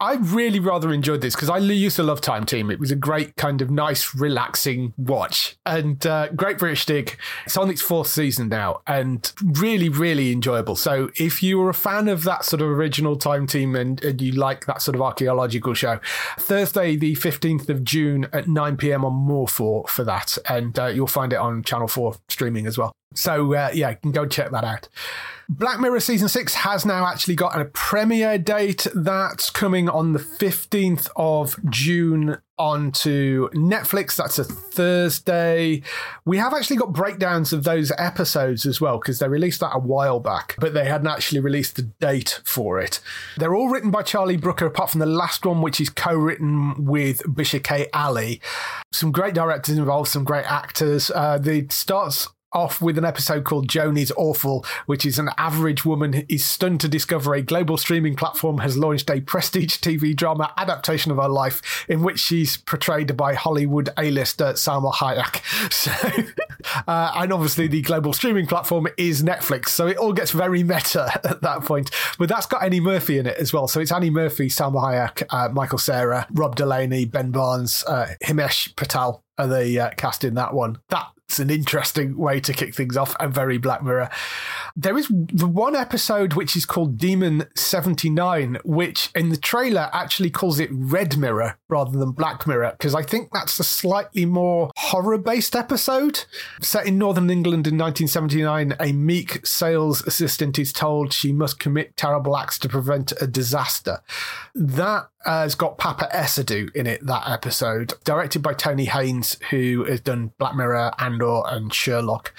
I really rather enjoyed this because I used to love Time Team. It was a great kind of nice, relaxing watch. And uh, Great British Dig, it's on its fourth season now and really, really enjoyable. So if you were a fan of that sort of original Time Team and, and you like that sort of archaeological show, Thursday, the 15th of June at 9 pm on More 4 for that. And uh, you'll find it on Channel 4 streaming as well. So uh, yeah, you can go check that out. Black Mirror season six has now actually got a premiere date that's coming on the 15th of June onto Netflix. That's a Thursday. We have actually got breakdowns of those episodes as well because they released that a while back, but they hadn't actually released the date for it. They're all written by Charlie Brooker, apart from the last one, which is co written with Bisha K. Ali. Some great directors involved, some great actors. Uh, the starts off with an episode called Joan Is Awful, which is an average woman is stunned to discover a global streaming platform has launched a prestige TV drama adaptation of her life in which she's portrayed by Hollywood A-lister Salma Hayek. [LAUGHS] So, uh, and obviously the global streaming platform is Netflix, so it all gets very meta [LAUGHS] at that point. But that's got Annie Murphy in it as well. So it's Annie Murphy, Salma Hayek, uh, Michael Cera, Rob Delaney, Ben Barnes, uh, Himesh Patel are the uh, cast in that one. That's an interesting way to kick things off and very Black Mirror. There is the one episode which is called Demon 79, which in the trailer actually calls it Red Mirror rather than Black Mirror, because I think that's a slightly more horror based episode. Set in northern England in 1979, a meek sales assistant is told she must commit terrible acts to prevent a disaster. That has got Paapa Essiedu in it, that episode, directed by Toby Haynes, who has done Black Mirror, Andor, and Sherlock.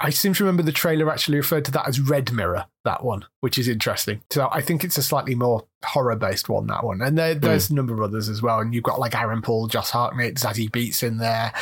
I seem to remember the trailer actually referred to that as Red Mirror, that one, which is interesting. So I think it's a slightly more horror based one, that one. And there, there's a number of others as well. And you've got like Aaron Paul, Josh Hartnett, Zazie Beetz in there.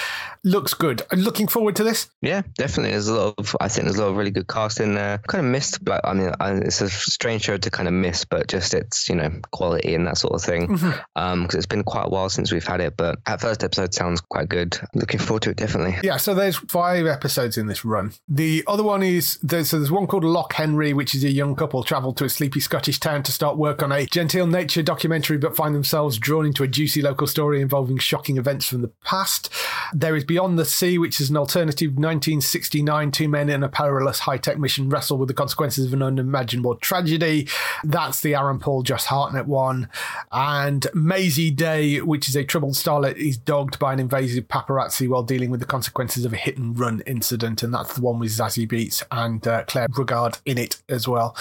Looks good. I'm looking forward to this. Yeah, definitely. There's a lot of, I think there's a lot of really good cast in there. Kind of missed, like, I mean, it's a strange show to kind of miss, but just its, you know, quality and that sort of thing. Um, because it's been quite a while since we've had it, but at first episode sounds quite good. Looking forward to it, definitely. Yeah, so there's five episodes in this run. The other one is there's, so there's one called Loch Henry, which is a young couple travel to a sleepy Scottish town to start work on a genteel nature documentary, but find themselves drawn into a juicy local story involving shocking events from the past. There is Beyond the Sea, which is an alternative 1969 two men in a perilous high tech mission wrestle with the consequences of an unimaginable tragedy. That's the Aaron Paul, Josh Hartnett one. And Mazey Day, which is a troubled starlet, is dogged by an invasive paparazzi while dealing with the consequences of a hit and run incident. And that's the one with Zazie Beetz and uh, Clara Rugaard in it as well.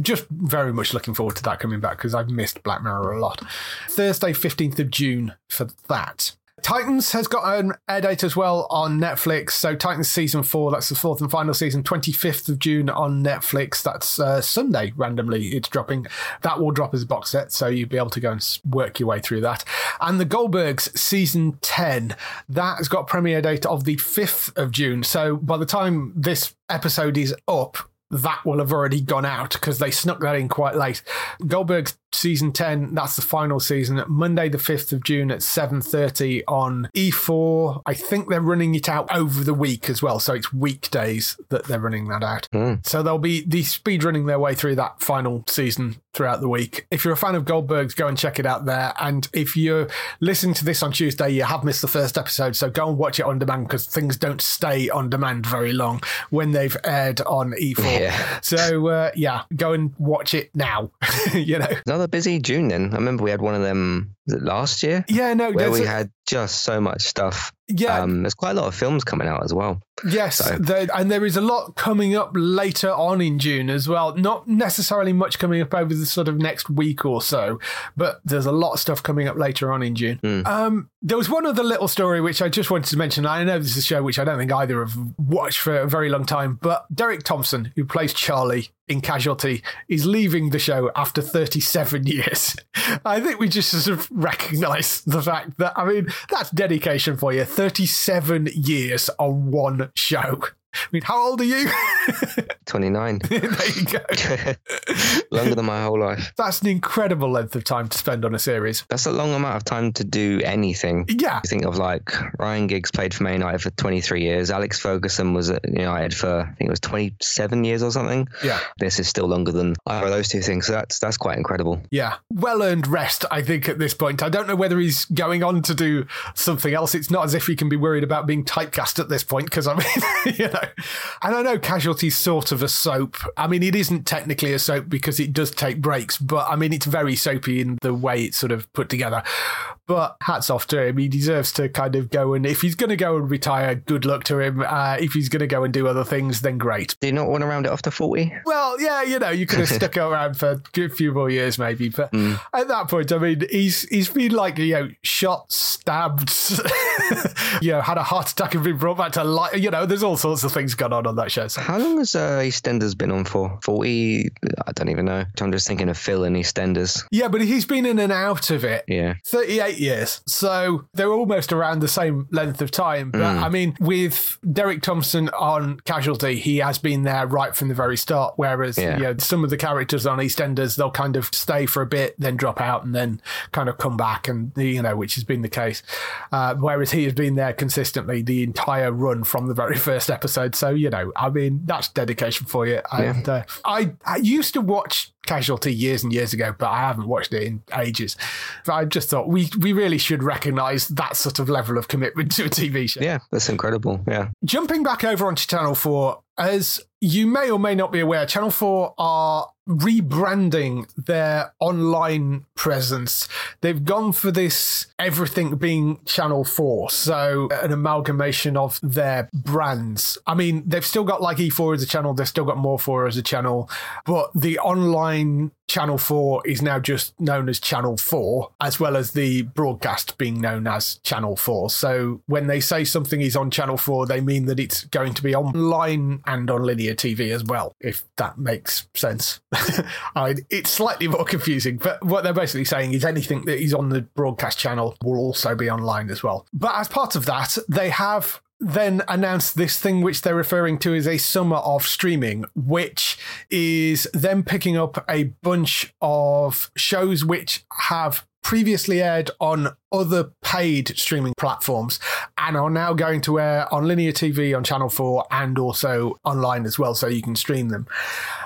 Just very much looking forward to that coming back because I've missed Black Mirror a lot. Thursday, 15th of June for that. Titans has got an air date as well on Netflix. So Titans season four, that's the fourth and final season, 25th of June on Netflix. That's uh, Sunday, randomly, it's dropping. That will drop as a box set, so you'll be able to go and work your way through that. And the Goldbergs season 10, that has got premiere date of the 5th of June. So by the time this episode is up, that will have already gone out because they snuck that in quite late. Goldberg's season 10 that's the final season monday the 5th of june at 7.30 on e4 i think they're running it out over the week as well so it's weekdays that they're running that out. Mm. so they'll be the speed running their way through that final season throughout the week. If you're a fan of goldberg's go and check it out there. And if you're listening to this on tuesday you have missed the first episode so go and watch it on demand because things don't stay on demand very long when they've aired on e4 Yeah. so uh, yeah go and watch it now [LAUGHS] you know Another busy June then. I remember we had one of them last year Yeah, no, where we a- had just so much stuff. yeah, Um, there's quite a lot of films coming out as well. yes, so- there, and there is a lot coming up later on in June as well. Not necessarily much coming up over the sort of next week or so, but there's a lot of stuff coming up later on in June. Um, there was one other little story which I just wanted to mention. I know this is a show which I don't think either have watched for a very long time, but Derek Thompson, who plays Charlie in Casualty, is leaving the show after 37 [LAUGHS] years. I think we just sort of recognize the fact that, I mean, that's dedication for you. 37 years on one show. I mean, how old are you? [LAUGHS] 29. [LAUGHS] there you go. [LAUGHS] Longer than my whole life. That's an incredible length of time to spend on a series. That's a long amount of time to do anything. Yeah. You think of like Ryan Giggs played for Man United for 23 years. Alex Ferguson was at United for I think it was 27 years or something. Yeah. This is still longer than either of those two things. So that's that's quite incredible. Yeah. Well earned rest, I think, at this point. I don't know whether he's going on to do something else. It's not as if he can be worried about being typecast at this point, because I mean, you know. [LAUGHS] And I know Casualty's sort of a soap. I mean, it isn't technically a soap because it does take breaks, but I mean, it's very soapy in the way it's sort of put together. But hats off to him. He deserves to kind of go and, if he's going to go and retire, good luck to him. Uh, if he's going to go and do other things, then great. Do you not want to round it off to 40? Well, yeah, you know, you could have [LAUGHS] stuck around for a good few more years, maybe. But at that point, I mean, he's he's been like you know shot, stabbed, [LAUGHS] you know, had a heart attack and been brought back to life. You know, there's all sorts of things going on on that show. So. How long has uh, EastEnders been on for? 40? I don't even know. I'm just thinking of Phil and EastEnders. Yeah, but he's been in and out of it. Yeah. 38 years. So they're almost around the same length of time. But I mean, with Derek Thompson on Casualty, he has been there right from the very start. Whereas, Yeah. you know, some of the characters on EastEnders, they'll kind of stay for a bit, then drop out and then kind of come back. And, you know, which has been the case. Uh, whereas he has been there consistently the entire run from the very [LAUGHS] first episode. So, you know, I mean, that's dedication for you. And uh, I, I used to watch Casualty years and years ago, but I haven't watched it in ages. But I just thought we we really should recognise that sort of level of commitment to a TV show. Yeah, that's incredible. Yeah. Jumping back over onto Channel 4, as you may or may not be aware, Channel 4 are rebranding their online presence. They've gone for this everything being Channel 4, so an amalgamation of their brands. I mean, they've still got like E4 as a channel, they've still got More 4 as a channel, but the online Channel 4 is now just known as Channel 4, as well as the broadcast being known as Channel 4. So when they say something is on Channel 4, they mean that it's going to be online and on linear TV as well, if that makes sense. [LAUGHS] I it's slightly more confusing, but what they're basically saying is anything that is on the broadcast channel will also be online as well. But as part of that, they have then announced this thing which they're referring to as a summer of streaming, which is them picking up a bunch of shows which have previously aired on other paid streaming platforms and are now going to air on linear TV on Channel 4 and also online as well, so you can stream them.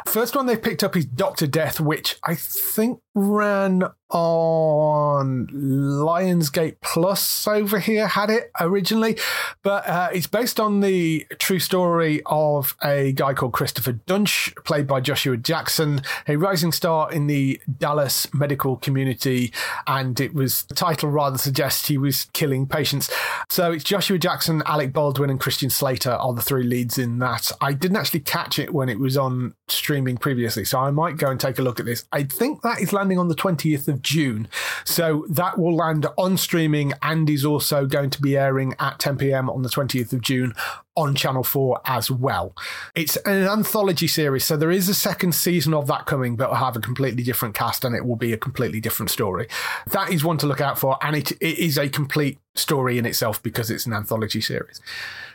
First one they picked up is Doctor Death, which I think ran on Lionsgate Plus over here, had it originally, but uh, it's based on the true story of a guy called Christopher Duntsch, played by Joshua Jackson, a rising star in the Dallas medical community, and it was the title rather suggests he was killing patients. So it's Joshua Jackson, Alec Baldwin, and Christian Slater are the three leads in that. I didn't actually catch it when it was on streaming previously, so I might go and take a look at this. I think that is landing on the 20th of June. So that will land on streaming and is also going to be airing at 10 p.m. on the 20th of June on Channel 4 as well. It's an anthology series, so there is a second season of that coming, but will have a completely different cast and it will be a completely different story. That is one to look out for, and it, it is a complete story in itself because it's an anthology series.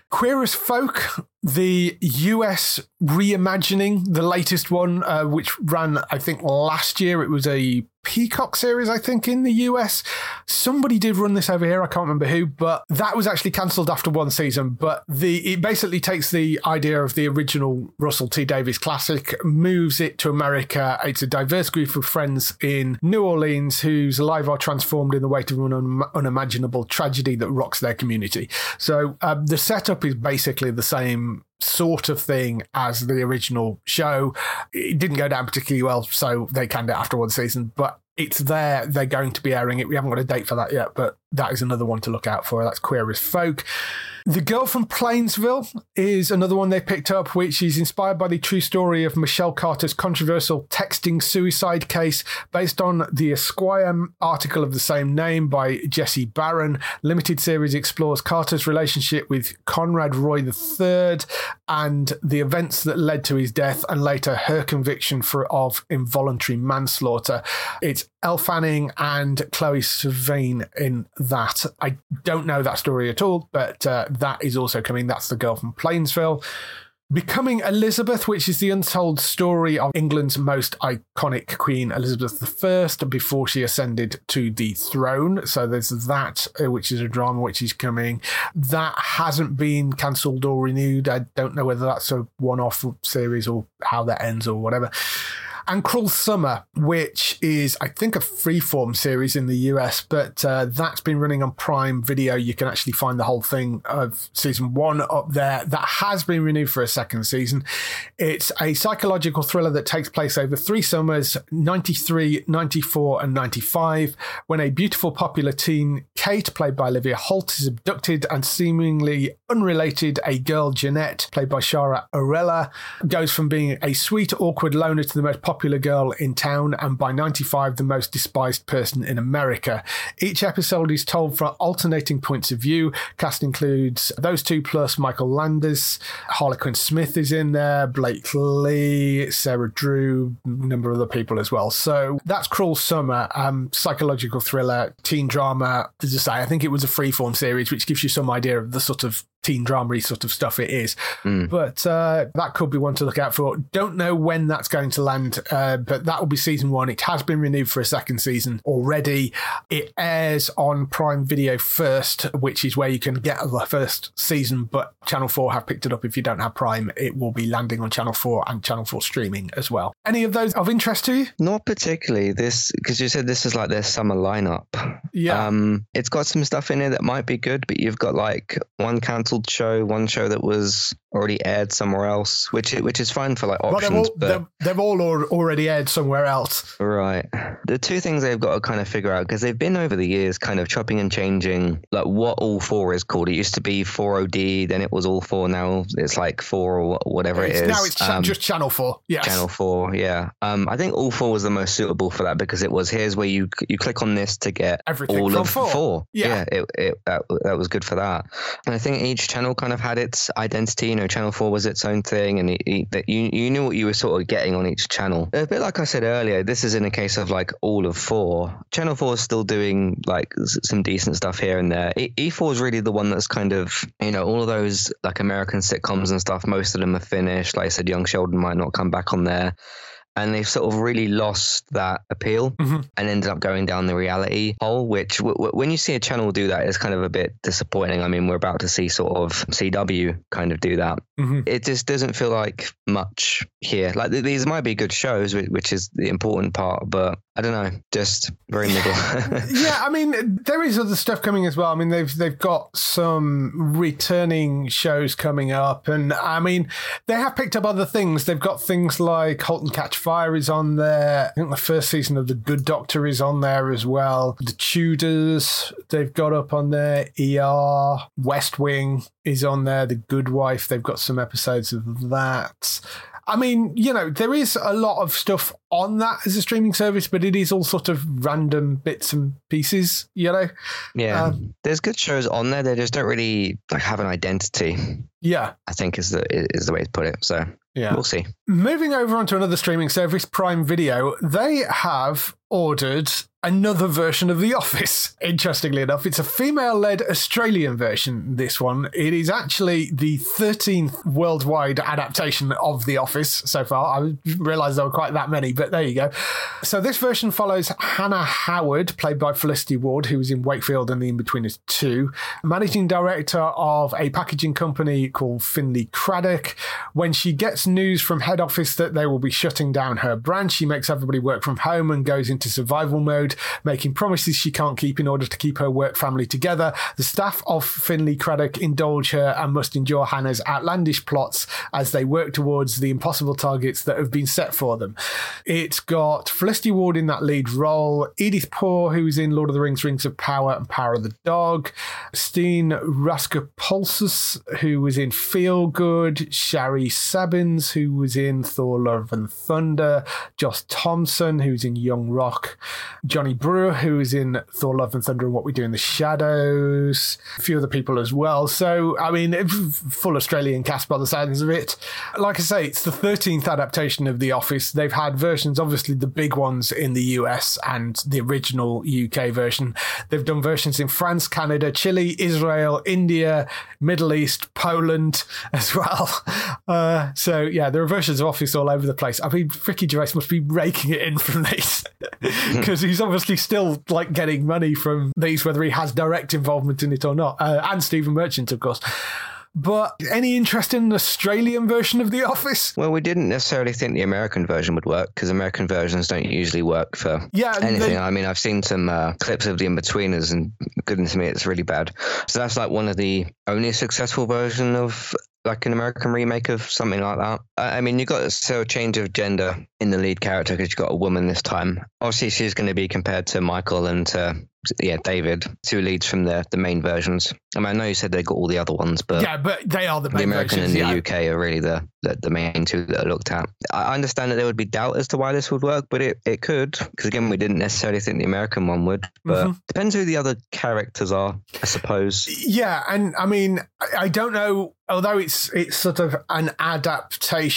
Queer as Folk, the US reimagining, the latest one, uh, which ran, I think, last year. It was a Peacock series, I think, in the US. Somebody did run this over here. I can't remember who, but that was actually cancelled after one season. But the it basically takes the idea of the original Russell T Davies classic, moves it to America. It's a diverse group of friends in New Orleans whose lives are transformed in the wake of an un- unimaginable tragedy that rocks their community. So um, the setup is basically the same sort of thing as the original show. It didn't go down particularly well, so they canned it after one season, but it's there. They're going to be airing it. We haven't got a date for that yet, but that is another one to look out for. That's Queer as Folk. The Girl from Plainsville is another one they picked up, which is inspired by the true story of Michelle Carter's controversial texting suicide case based on the Esquire article of the same name by Jesse Barron. Limited series explores Carter's relationship with Conrad Roy III and the events that led to his death and later her conviction for of involuntary manslaughter. It's Elle Fanning and Chloe Sevigny in that. I don't know that story at all, but uh, that is also coming. That's the girl from Plainsville. Becoming Elizabeth, which is the untold story of England's most iconic Queen Elizabeth I before she ascended to the throne. So there's that, uh, which is a drama which is coming. That hasn't been cancelled or renewed. I don't know whether that's a one off series or how that ends or whatever and Cruel Summer, which is, I think, a freeform series in the US, but uh, that's been running on Prime Video. You can actually find the whole thing of season one up there. That has been renewed for a second season. It's a psychological thriller that takes place over three summers 93, 94, and 95, when a beautiful, popular teen, Kate, played by Olivia Holt, is abducted and seemingly unrelated, a girl, Jeanette, played by Chiara Aurelia, goes from being a sweet, awkward loner to the most popular popular girl in town and by 95 the most despised person in America. Each episode is told from alternating points of view. Cast includes those two plus Michael Landes, Harlequin Smith is in there, Blake Lee, Sarah Drew, a number of other people as well. So that's Cruel Summer, um, psychological thriller, teen drama. As I say, I think it was a freeform series, which gives you some idea of the sort of teen drama sort of stuff it is. Mm. But uh, that could be one to look out for. Don't know when that's going to land, uh, but that will be season one. It has been renewed for a second season already. It airs on Prime Video first, which is where you can get the first season, but Channel 4 have picked it up. If you don't have Prime, it will be landing on Channel 4 and Channel 4 streaming as well. Any of those of interest to you? Not particularly. This, because you said this is like their summer lineup. Yeah. Um, it's got some stuff in it that might be good, but you've got like one cancelled show, one show that was already aired somewhere else, which which is fine for like options. Well, they've, all, but they've all already aired somewhere else. Right. The two things they've got to kind of figure out because they've been over the years kind of chopping and changing like what all four is called. It used to be 4OD, then it was all four. Now it's like four or whatever it's, it is. Now it's um, just Channel Four. Yeah. Channel Four. Yeah. Um, I think all four was the most suitable for that because it was here's where you you click on this to get Everything all of four. four. Yeah. yeah it, it that, that was good for that. And I think each channel kind of had its identity. Know, Channel Four was its own thing, and that you you knew what you were sort of getting on each channel. A bit like I said earlier, this is in a case of like all of four. Channel Four is still doing like some decent stuff here and there. E4 is really the one that's kind of you know all of those like American sitcoms and stuff. Most of them are finished. Like I said, Young Sheldon might not come back on there and they've sort of really lost that appeal mm-hmm. and ended up going down the reality hole which w- w- when you see a channel do that is kind of a bit disappointing i mean we're about to see sort of cw kind of do that mm-hmm. it just doesn't feel like much here like th- these might be good shows which is the important part but i don't know just very middle [LAUGHS] [LAUGHS] yeah i mean there is other stuff coming as well i mean they've they've got some returning shows coming up and i mean they have picked up other things they've got things like halt and catch Fire is on there. I think the first season of The Good Doctor is on there as well. The Tudors, they've got up on there. ER, West Wing is on there. The Good Wife, they've got some episodes of that. I mean, you know, there is a lot of stuff on that as a streaming service, but it is all sort of random bits and pieces, you know? Yeah, Um, there's good shows on there. They just don't really like have an identity. Yeah. I think is the is the way to put it. So Yeah. we'll see. Moving over onto another streaming service, Prime Video, they have ordered another version of The Office. Interestingly enough, it's a female led Australian version, this one. It is actually the 13th worldwide adaptation of The Office so far. I realised there were quite that many, but there you go. So this version follows Hannah Howard, played by Felicity Ward, who was in Wakefield and The In-Betweeners 2, managing director of a packaging company called Flinley Craddick. When she gets news from head office that they will be shutting down her branch, she makes everybody work from home and goes into survival mode, making promises she can't keep in order to keep her work family together. The staff of Flinley Craddick indulge her and must endure Hannah's outlandish plots as they work towards the impossible targets that have been set for them. It's got Felicity Ward in that lead role, Edith Poor, who's in Lord of the Rings, Rings of Power and Power of the Dog, Steen Raskopoulos, who was in Feel Good, Shari Sebbens, who was in Thor Love and Thunder, Joss Thompson, who's in Young Rock, Jonny Brugh, who is in Thor Love and Thunder and What We Do in the Shadows, a few other people as well. So, I mean, [LAUGHS] full Australian cast by the sounds of it. Like I say, it's the 13th adaptation of The Office. They've had versions, obviously, the big ones in the US and the original UK version. They've done versions in France, Canada, Chile, Israel, India, Middle East, Poland [LAUGHS] as well. Uh, so, yeah, there are versions of Office all over the place. I mean, Ricky Gervais must be raking it in from these [LAUGHS] because he's obviously still like getting money from these, whether he has direct involvement in it or not. Uh, and Stephen Merchant, of course. But any interest in an Australian version of The Office? Well, we didn't necessarily think the American version would work because American versions don't usually work for Yeah, anything. they- I mean, I've seen some uh, clips of the In-Betweeners, and goodness me, it's really bad. So that's like one of the only successful version of like an American remake of something like that. I mean, you've got so a change of gender in the lead character because you've got a woman this time. Obviously, she's going to be compared to Michael and to yeah David, two leads from the the main versions. I mean, I know you said they got all the other ones, but yeah, but they are the the main American versions. and the yeah. UK are really the, the, the main two that are looked at. I understand that there would be doubt as to why this would work, but it, it could, because again, we didn't necessarily think the American one would. But Mhm. depends who the other characters are, I suppose. Yeah, and I mean, I- I don't know. Although it's it's sort of an adaptation,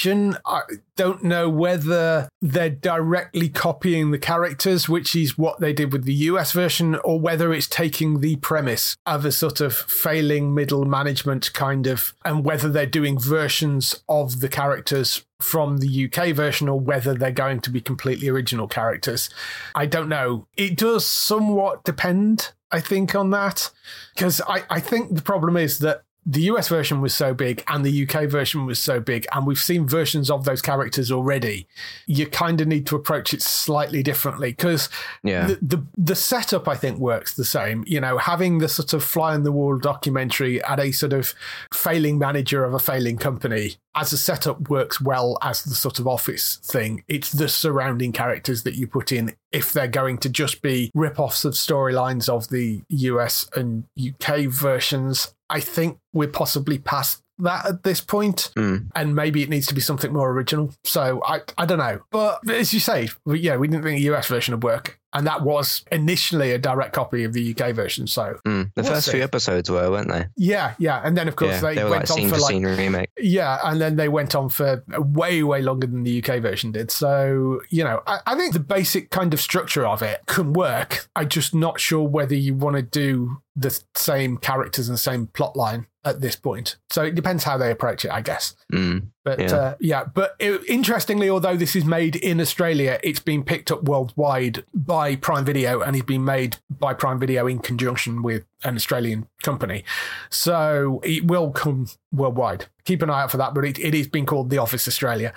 I don't know whether they're directly copying the characters, which is what they did with the US version, or whether it's taking the premise of a sort of failing middle management kind of, and whether they're doing versions of the characters from the UK version or whether they're going to be completely original characters. I don't know. It does somewhat depend, I think, on that. Because I, I think the problem is that the US version was so big and the UK version was so big, and we've seen versions of those characters already. You kind of need to approach it slightly differently because Yeah. the, the the setup I think works the same. You know, having the sort of fly on the wall documentary at a sort of failing manager of a failing company as a setup works well as the sort of office thing. It's the surrounding characters that you put in if they're going to just be rip-offs of storylines of the US and UK versions. I think we're possibly past that at this point, Mm. and maybe it needs to be something more original. So I, I don't know. But as you say, we, yeah, we didn't think the US version would work, and that was initially a direct copy of the UK version. So Mm. The We'll first see. few episodes were, weren't they? yeah, yeah, and then of course yeah, they, they went like on for like scene remake. yeah, and then they went on for way, way longer than the UK version did. So, you know, I, I think the basic kind of structure of it can work. I'm just not sure whether you want to do the same characters and same plot line at this point. So it depends how they approach it, I guess. Mm. But Yeah. uh, yeah, but it, interestingly, although this is made in Australia, it's been picked up worldwide by Prime Video and it's been made by Prime Video in conjunction with an Australian company. So it will come worldwide. Keep an eye out for that, but it, it is being called The Office Australia.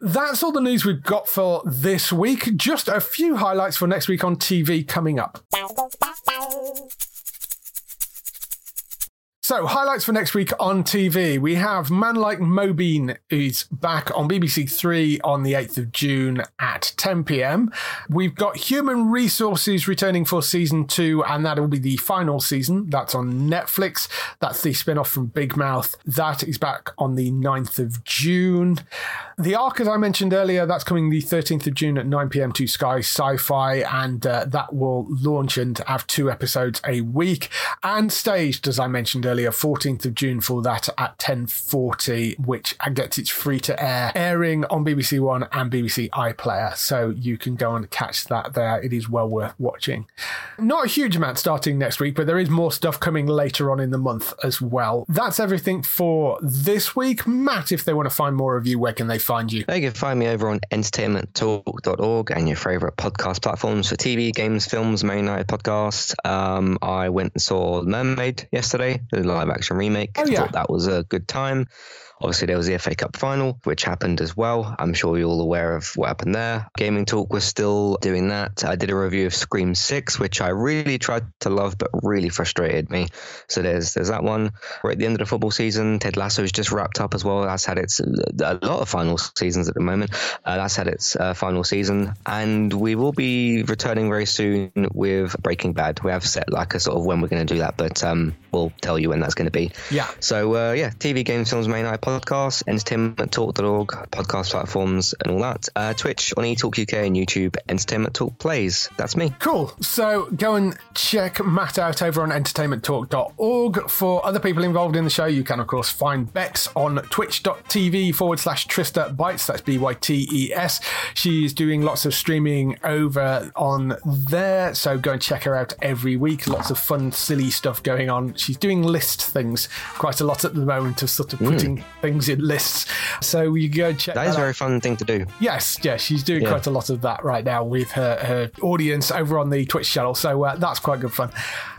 That's all the news we've got for this week. Just a few highlights for next week on TV coming up. So, highlights for next week on TV. We have Man Like Mobeen is back on BBC Three on the 8th of June at 10 pm. We've got Human Resources returning for season two, and that will be the final season. That's on Netflix. That's the spin off from Big Mouth. That is back on the 9th of June. The Ark, as I mentioned earlier, that's coming the 13th of June at 9 pm to Sky Sci Fi, and uh, that will launch and have two episodes a week. And staged, as I mentioned earlier, 14th of June for that at 10:40, which gets its free to air airing on BBC One and BBC iPlayer, so you can go and catch that there. It is well worth watching. Not a huge amount starting next week, but there is more stuff coming later on in the month as well. That's everything for this week. Matt, if they want to find more of you, where can they find you? They can find me over on entertainmenttalk.org and your favourite podcast platforms for TV, games, films, Main Night podcast. Um, I went and saw Mermaid yesterday, the live action remake. Oh, yeah. Thought that was a good time. Obviously, there was the FA Cup final, which happened as well. I'm sure you're all aware of what happened there. Gaming Talk was still doing that. I did a review of Scream 6, which I really tried to love, but really frustrated me. So there's there's that one. We're at the end of the football season. Ted Lasso Lasso's just wrapped up as well. That's had its a lot of final seasons at the moment. Uh, that's had its uh, final season, and we will be returning very soon with Breaking Bad. We have set like a sort of when we're going to do that, but um, we'll tell you when that's going to be. Yeah. So uh, yeah, TV, games, films, main night podcast, entertainmenttalk.org, podcast platforms, and all that. Uh, Twitch on eTalk UK and YouTube, Entertainment Talk plays. That's me. Cool. So go and check Matt out over on entertainmenttalk.org. For other people involved in the show, you can, of course, find Bex on twitch.tv forward slash Trista Bytes. That's B Y T E S. She's doing lots of streaming over on there. So go and check her out every week. Lots of fun, silly stuff going on. She's doing list things quite a lot at the moment of sort of putting things in lists. So you go check That is a very fun thing to do. Yes, yes, she's doing Yeah. quite a lot of that right now with her, her audience over on the Twitch channel. So uh, that's quite good fun.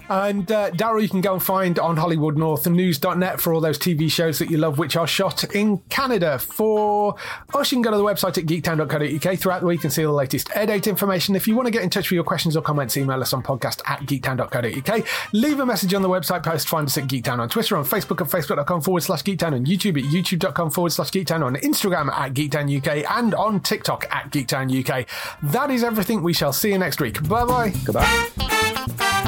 And uh, Daryl, you can go and find on Hollywood North News.net for all those TV shows that you love, which are shot in Canada. For us, you can go to the website at geektown.co.uk throughout the week and see all the latest air date information. If you want to get in touch with your questions or comments, email us on podcast at geektown.co.uk. Leave a message on the website post. Find us at Geektown on Twitter, on Facebook at facebook.com forward slash geektown, on YouTube at youtube.com forward slash geektown, on Instagram at geektown UK, and on TikTok at geektown UK. That is everything. We shall see you next week. Bye bye. Goodbye.